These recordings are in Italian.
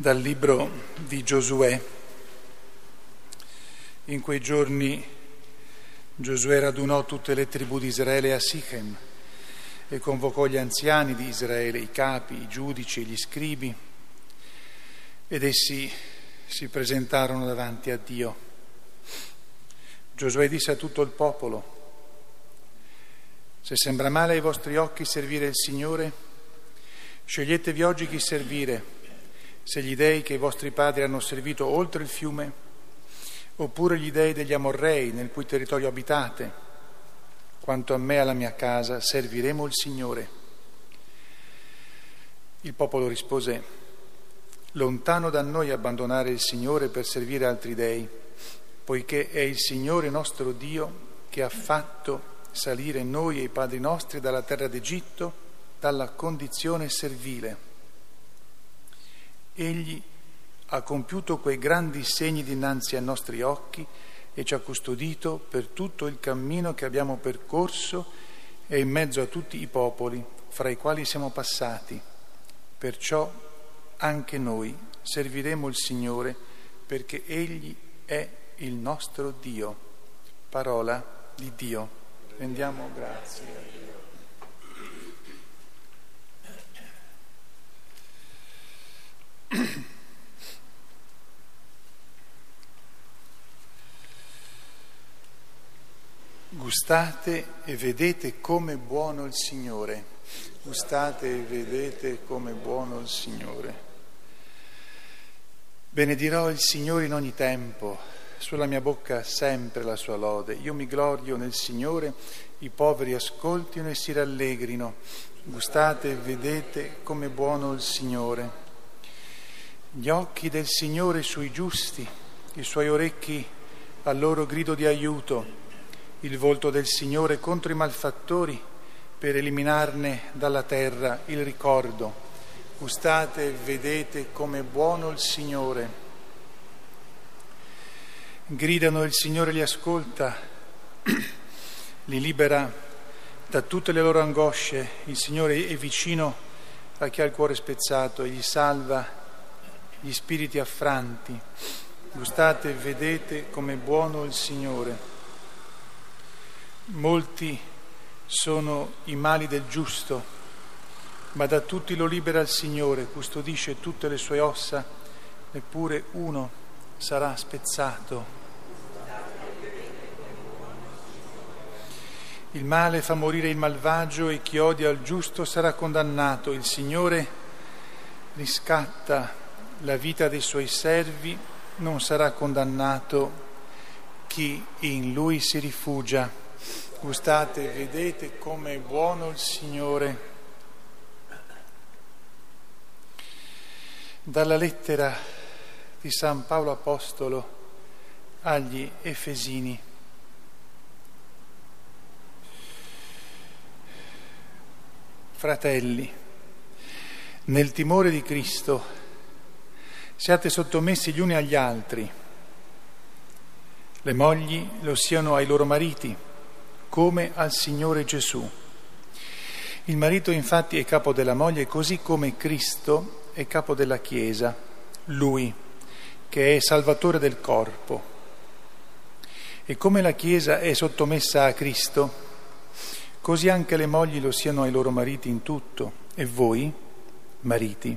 dal libro di Giosuè. In quei giorni Giosuè radunò tutte le tribù di Israele a Sichem e convocò gli anziani di Israele, i capi, i giudici e gli scribi, ed essi si presentarono davanti a Dio. Giosuè disse a tutto il popolo, se sembra male ai vostri occhi servire il Signore, sceglietevi oggi chi servire se gli dei che i vostri padri hanno servito oltre il fiume, oppure gli dei degli Amorrei nel cui territorio abitate. Quanto a me e alla mia casa serviremo il Signore. Il popolo rispose, lontano da noi abbandonare il Signore per servire altri dei, poiché è il Signore nostro Dio che ha fatto salire noi e i padri nostri dalla terra d'Egitto, dalla condizione servile. Egli ha compiuto quei grandi segni dinanzi ai nostri occhi e ci ha custodito per tutto il cammino che abbiamo percorso e in mezzo a tutti i popoli fra i quali siamo passati. Perciò anche noi serviremo il Signore perché Egli è il nostro Dio. Parola di Dio. Rendiamo grazie. Gustate e vedete come buono il Signore. Gustate e vedete come buono il Signore. Benedirò il Signore in ogni tempo, sulla mia bocca sempre la sua lode. Io mi glorio nel Signore, i poveri ascoltino e si rallegrino. Gustate e vedete come buono il Signore. Gli occhi del Signore sui giusti, i suoi orecchi al loro grido di aiuto, il volto del Signore contro i malfattori per eliminarne dalla terra il ricordo. Gustate e vedete come buono il Signore. Gridano il Signore li ascolta, li libera da tutte le loro angosce. Il Signore è vicino a chi ha il cuore spezzato e gli salva gli spiriti affranti. Gustate e vedete come buono il Signore. Molti sono i mali del giusto, ma da tutti lo libera il Signore, custodisce tutte le sue ossa, neppure uno sarà spezzato. Il male fa morire il malvagio e chi odia il giusto sarà condannato. Il Signore riscatta la vita dei suoi servi, non sarà condannato chi in lui si rifugia. Gustate vedete come è buono il Signore. Dalla lettera di San Paolo Apostolo agli Efesini. Fratelli, nel timore di Cristo, Siate sottomessi gli uni agli altri. Le mogli lo siano ai loro mariti, come al Signore Gesù. Il marito infatti è capo della moglie così come Cristo è capo della Chiesa, lui che è salvatore del corpo. E come la Chiesa è sottomessa a Cristo, così anche le mogli lo siano ai loro mariti in tutto. E voi, mariti,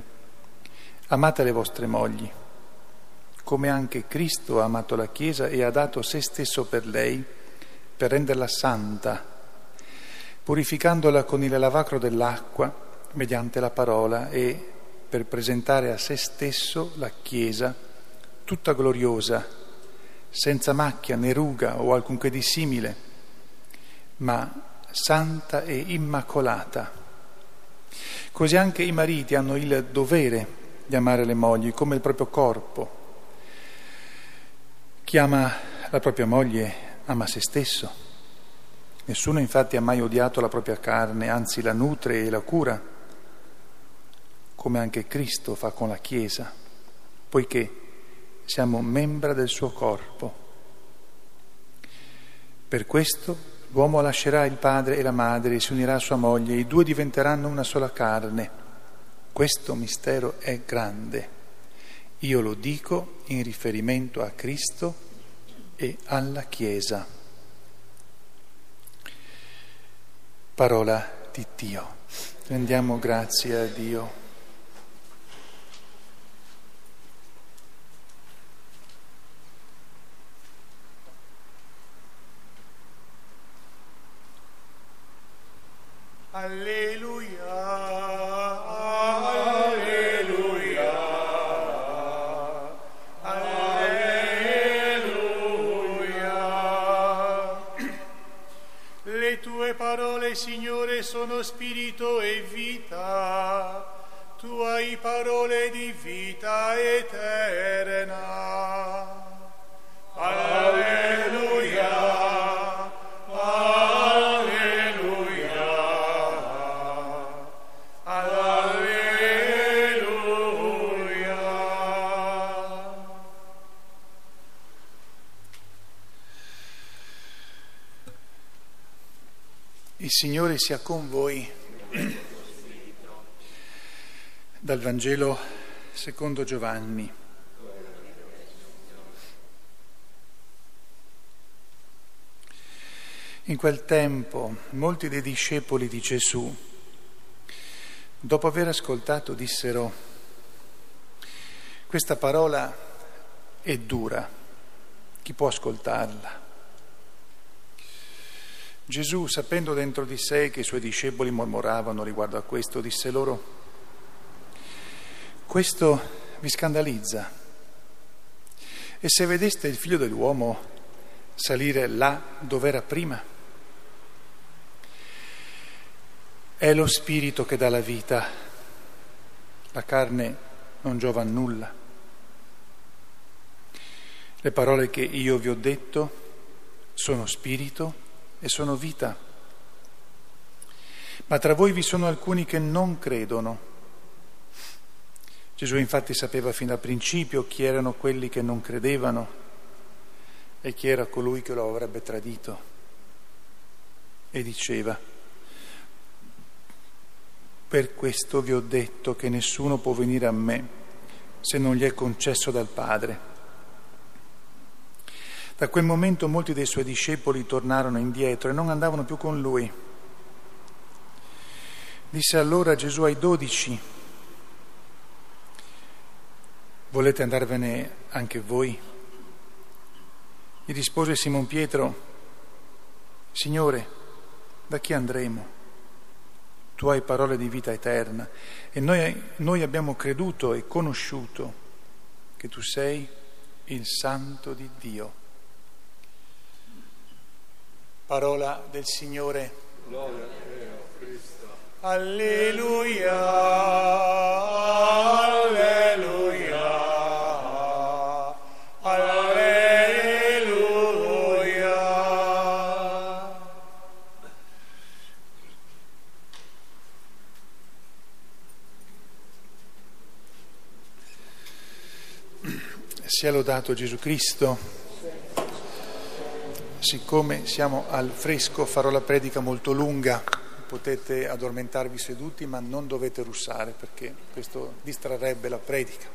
Amate le vostre mogli, come anche Cristo ha amato la Chiesa e ha dato se stesso per lei, per renderla santa, purificandola con il lavacro dell'acqua mediante la parola e per presentare a se stesso la Chiesa tutta gloriosa, senza macchia né ruga o alcunché di simile, ma santa e immacolata. Così anche i mariti hanno il dovere di amare le mogli come il proprio corpo. Chi ama la propria moglie ama se stesso. Nessuno infatti ha mai odiato la propria carne, anzi la nutre e la cura, come anche Cristo fa con la Chiesa, poiché siamo membra del suo corpo. Per questo l'uomo lascerà il padre e la madre e si unirà a sua moglie, i due diventeranno una sola carne. Questo mistero è grande. Io lo dico in riferimento a Cristo e alla Chiesa. Parola di Dio. Rendiamo grazie a Dio. Il Signore sia con voi. Dal Vangelo secondo Giovanni. In quel tempo molti dei discepoli di Gesù, dopo aver ascoltato, dissero, questa parola è dura, chi può ascoltarla? Gesù, sapendo dentro di sé che i suoi discepoli mormoravano riguardo a questo, disse loro, questo vi scandalizza. E se vedeste il figlio dell'uomo salire là dove era prima? È lo spirito che dà la vita, la carne non giova a nulla. Le parole che io vi ho detto sono spirito e sono vita. Ma tra voi vi sono alcuni che non credono. Gesù infatti sapeva fin dal principio chi erano quelli che non credevano e chi era colui che lo avrebbe tradito. E diceva, per questo vi ho detto che nessuno può venire a me se non gli è concesso dal Padre. Da quel momento molti dei suoi discepoli tornarono indietro e non andavano più con lui. Disse allora Gesù ai dodici, volete andarvene anche voi? Gli rispose Simon Pietro, Signore, da chi andremo? Tu hai parole di vita eterna e noi, noi abbiamo creduto e conosciuto che tu sei il Santo di Dio. Parola del Signore. Gloria a te, Cristo. Alleluia, alleluia, alleluia. Sia lodato Gesù Cristo siccome siamo al fresco farò la predica molto lunga, potete addormentarvi seduti ma non dovete russare perché questo distrarrebbe la predica.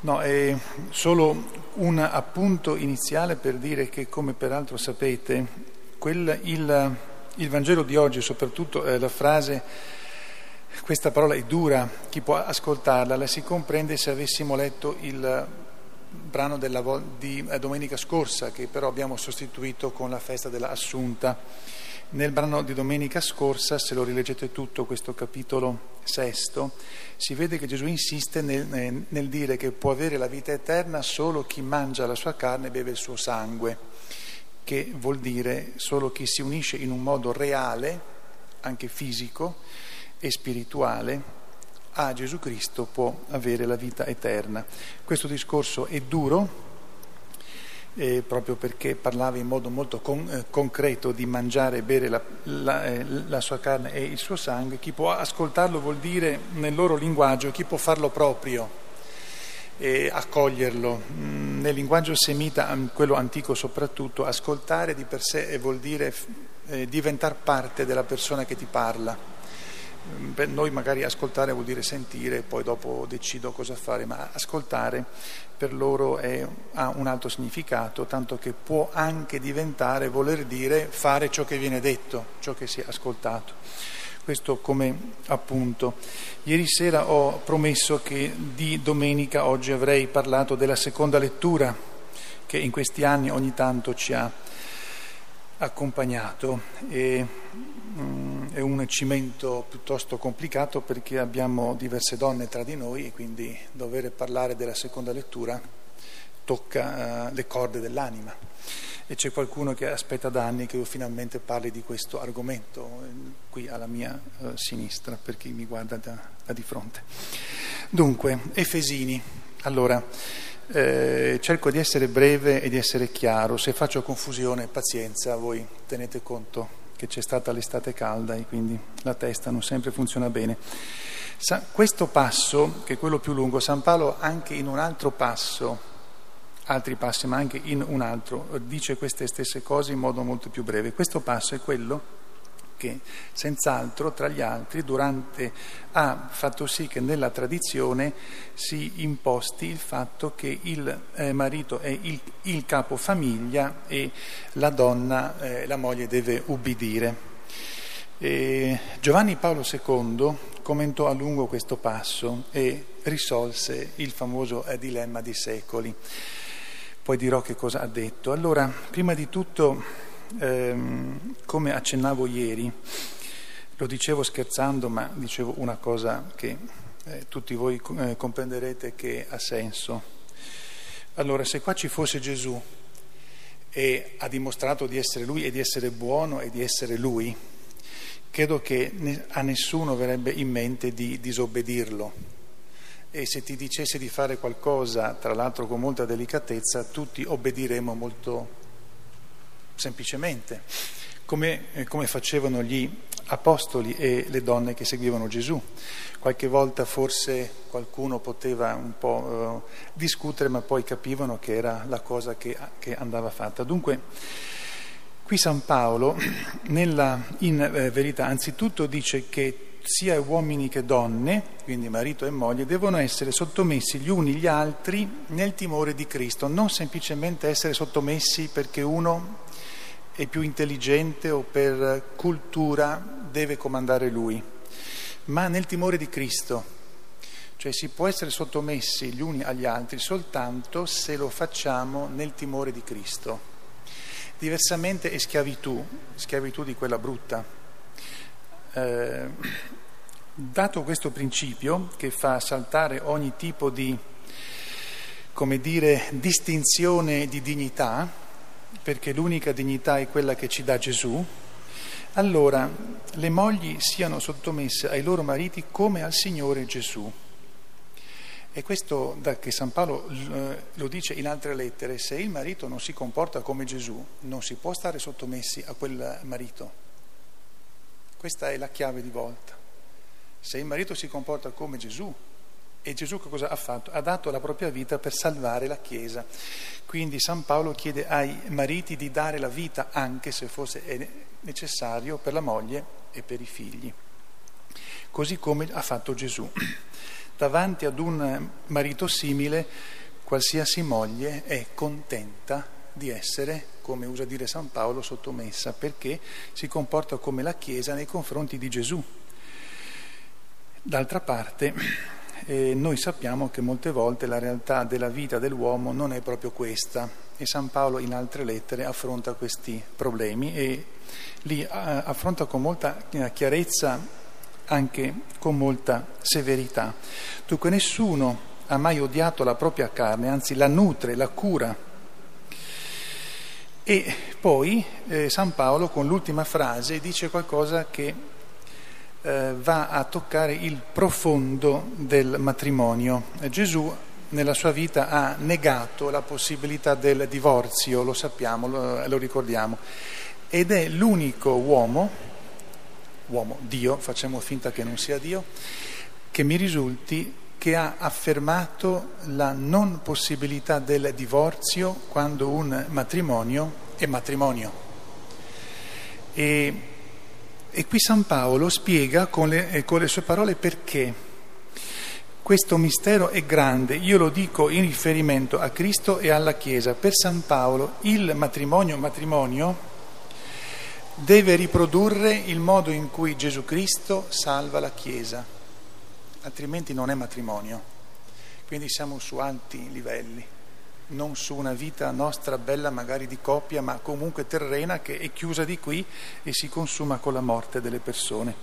No, è solo un appunto iniziale per dire che, come peraltro sapete, quel, il, il, Vangelo di oggi, soprattutto eh, la frase, questa parola è dura, chi può ascoltarla, la si comprende se avessimo letto il brano della, di eh, domenica scorsa che però abbiamo sostituito con la festa della Assunta. Nel brano di domenica scorsa, se lo rileggete tutto questo capitolo sesto, si vede che Gesù insiste nel, nel dire che può avere la vita eterna solo chi mangia la sua carne e beve il suo sangue, che vuol dire solo chi si unisce in un modo reale, anche fisico e spirituale, a Gesù Cristo può avere la vita eterna. Questo discorso è duro, eh, proprio perché parlava in modo molto con, eh, concreto di mangiare e bere la, la, eh, la, sua carne e il suo sangue. Chi può ascoltarlo vuol dire nel loro linguaggio, chi può farlo proprio e accoglierlo. Mm, nel linguaggio semita, quello antico soprattutto, ascoltare di per sé vuol dire eh, diventare parte della persona che ti parla per noi magari ascoltare vuol dire sentire, poi dopo decido cosa fare, ma ascoltare per loro è, ha un altro significato, tanto che può anche diventare voler dire fare ciò che viene detto, ciò che si è ascoltato. Questo come appunto. Ieri sera ho promesso che di domenica oggi avrei parlato della seconda lettura che in questi anni ogni tanto ci ha accompagnato. E, mm, è un cimento piuttosto complicato perché abbiamo diverse donne tra di noi e quindi dover parlare della seconda lettura tocca uh, le corde dell'anima e c'è qualcuno che aspetta da anni che io finalmente parli di questo argomento eh, qui alla mia eh, sinistra per chi mi guarda da, da di fronte. Dunque, Efesini. Allora, eh, cerco di essere breve e di essere chiaro, se faccio confusione, pazienza, voi tenete conto che c'è stata l'estate calda e quindi la testa non sempre funziona bene. Sa, questo passo, che è quello più lungo, San Paolo anche in un altro passo altri passi, ma anche in un altro, dice queste stesse cose in modo molto più breve. Questo passo è quello che senz'altro tra gli altri durante, ha fatto sì che nella tradizione si imposti il fatto che il eh, marito è il, il capofamiglia e la donna, eh, la moglie deve ubbidire. E Giovanni Paolo II commentò a lungo questo passo e risolse il famoso eh, dilemma di secoli poi dirò che cosa ha detto. Allora, prima di tutto, ehm, come accennavo ieri, lo dicevo scherzando, ma dicevo una cosa che eh, tutti voi eh, comprenderete che ha senso. Allora, se qua ci fosse Gesù e ha dimostrato di essere Lui e di essere buono e di essere Lui, credo che a nessuno verrebbe in mente di disobbedirlo e se ti dicesse di fare qualcosa, tra l'altro con molta delicatezza, tutti obbediremo molto semplicemente, come, eh, come, facevano gli apostoli e le donne che seguivano Gesù. Qualche volta forse qualcuno poteva un po' eh, discutere, ma poi capivano che era la cosa che, che andava fatta. Dunque, qui San Paolo, nella, in eh, verità, anzitutto dice che sia uomini che donne, quindi marito e moglie, devono essere sottomessi gli uni gli altri nel timore di Cristo, non semplicemente essere sottomessi perché uno è più intelligente o per cultura deve comandare lui, ma nel timore di Cristo. Cioè si può essere sottomessi gli uni agli altri soltanto se lo facciamo nel timore di Cristo. Diversamente è schiavitù, schiavitù di quella brutta. Eh, dato questo principio che fa saltare ogni tipo di, come dire, distinzione di dignità, perché l'unica dignità è quella che ci dà Gesù, allora le mogli siano sottomesse ai loro mariti come al Signore Gesù. E questo da che San Paolo eh, lo dice in altre lettere, se il marito non si comporta come Gesù, non si può stare sottomessi a quel marito. Questa è la chiave di volta. Se il marito si comporta come Gesù, e Gesù che cosa ha fatto? Ha dato la propria vita per salvare la Chiesa. Quindi San Paolo chiede ai mariti di dare la vita anche se fosse necessario per la moglie e per i figli. Così come ha fatto Gesù. Davanti ad un marito simile, qualsiasi moglie è contenta di essere come usa dire San Paolo, sottomessa, perché si comporta come la Chiesa nei confronti di Gesù. D'altra parte, eh, noi sappiamo che molte volte la realtà della vita dell'uomo non è proprio questa e San Paolo in altre lettere affronta questi problemi e li eh, affronta con molta eh, chiarezza, anche con molta severità. Dunque nessuno ha mai odiato la propria carne, anzi la nutre, la cura e poi eh, San Paolo con l'ultima frase dice qualcosa che eh, va a toccare il profondo del matrimonio. Gesù nella sua vita ha negato la possibilità del divorzio, lo sappiamo, lo, lo ricordiamo, ed è l'unico uomo, uomo Dio, facciamo finta che non sia Dio, che mi risulti che ha affermato la non possibilità del divorzio quando un matrimonio è matrimonio. E E qui San Paolo spiega con le, eh, con le sue parole perché questo mistero è grande, io lo dico in riferimento a Cristo e alla Chiesa. Per San Paolo il matrimonio, matrimonio deve riprodurre il modo in cui Gesù Cristo salva la Chiesa, altrimenti non è matrimonio. Quindi siamo su alti livelli, non su una vita nostra bella magari di coppia, ma comunque terrena che è chiusa di qui e si consuma con la morte delle persone.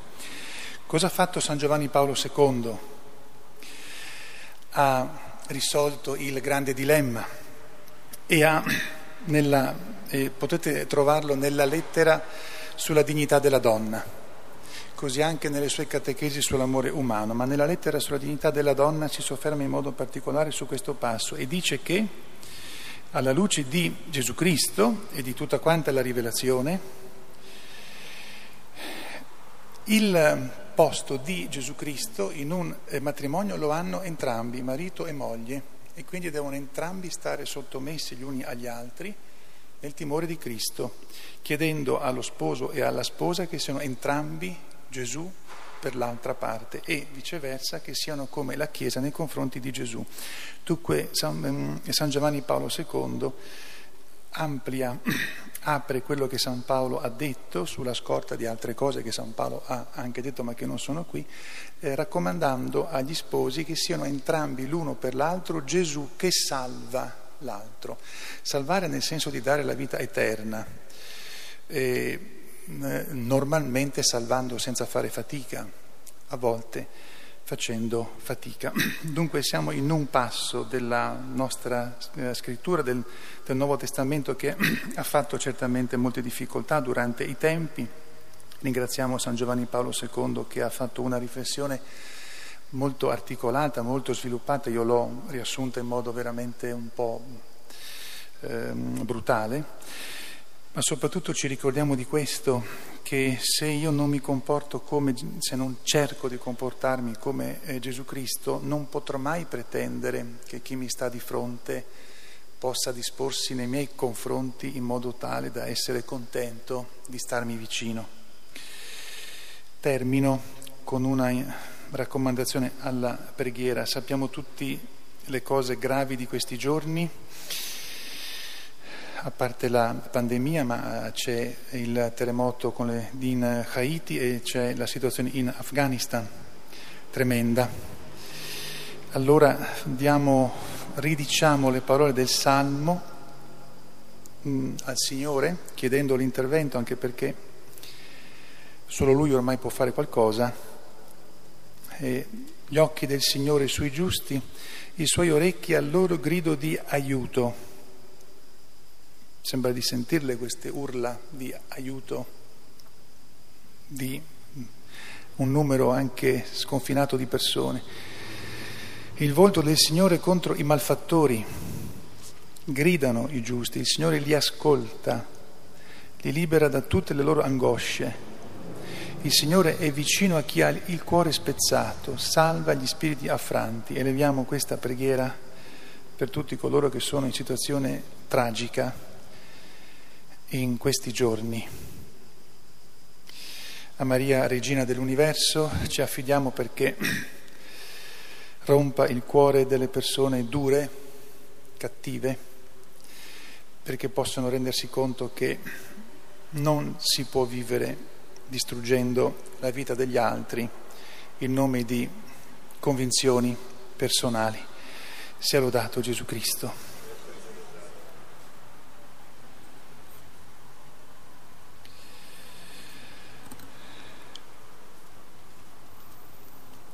Cosa ha fatto San Giovanni Paolo II? ha risolto il grande dilemma e ha, nella, eh, potete trovarlo nella lettera sulla dignità della donna, così anche nelle sue catechesi sull'amore umano, ma nella lettera sulla dignità della donna si sofferma in modo particolare su questo passo e dice che alla luce di Gesù Cristo e di tutta quanta la rivelazione, il posto di Gesù Cristo in un eh, matrimonio lo hanno entrambi, marito e moglie, e quindi devono entrambi stare sottomessi gli uni agli altri nel timore di Cristo, chiedendo allo sposo e alla sposa che siano entrambi Gesù per l'altra parte e viceversa che siano come la Chiesa nei confronti di Gesù. Dunque San, ehm, San Giovanni Paolo II amplia, apre quello che San Paolo ha detto sulla scorta di altre cose che San Paolo ha anche detto ma che non sono qui, eh, raccomandando agli sposi che siano entrambi l'uno per l'altro Gesù che salva l'altro. Salvare nel senso di dare la vita eterna, eh, normalmente salvando senza fare fatica, a volte facendo fatica. Dunque siamo in un passo della nostra eh, scrittura, del, del Nuovo Testamento che ha fatto certamente molte difficoltà durante i tempi. Ringraziamo San Giovanni Paolo II che ha fatto una riflessione molto articolata, molto sviluppata, io l'ho riassunta in modo veramente un po' eh, brutale, ma soprattutto ci ricordiamo di questo, che se io non mi comporto come, se non cerco di comportarmi come eh, Gesù Cristo, non potrò mai pretendere che chi mi sta di fronte possa disporsi nei miei confronti in modo tale da essere contento di starmi vicino. Termino con una raccomandazione alla preghiera. Sappiamo tutti le cose gravi di questi giorni a parte la pandemia, ma c'è il terremoto le, in Haiti e c'è la situazione in Afghanistan, tremenda. Allora diamo, ridiciamo le parole del Salmo mh, mm, al Signore, chiedendo l'intervento, anche perché solo Lui ormai può fare qualcosa. E gli occhi del Signore sui giusti, i suoi orecchi al loro grido di aiuto. Sembra di sentirle queste urla di aiuto di un numero anche sconfinato di persone. Il volto del Signore contro i malfattori. Gridano i giusti, il Signore li ascolta, li libera da tutte le loro angosce. Il Signore è vicino a chi ha il cuore spezzato, salva gli spiriti affranti. Eleviamo questa preghiera per tutti coloro che sono in situazione tragica in questi giorni. A Maria, Regina dell'Universo, ci affidiamo perché rompa il cuore delle persone dure, cattive, perché possano rendersi conto che non si può vivere distruggendo la vita degli altri in nome di convinzioni personali. Sia lodato Gesù Cristo.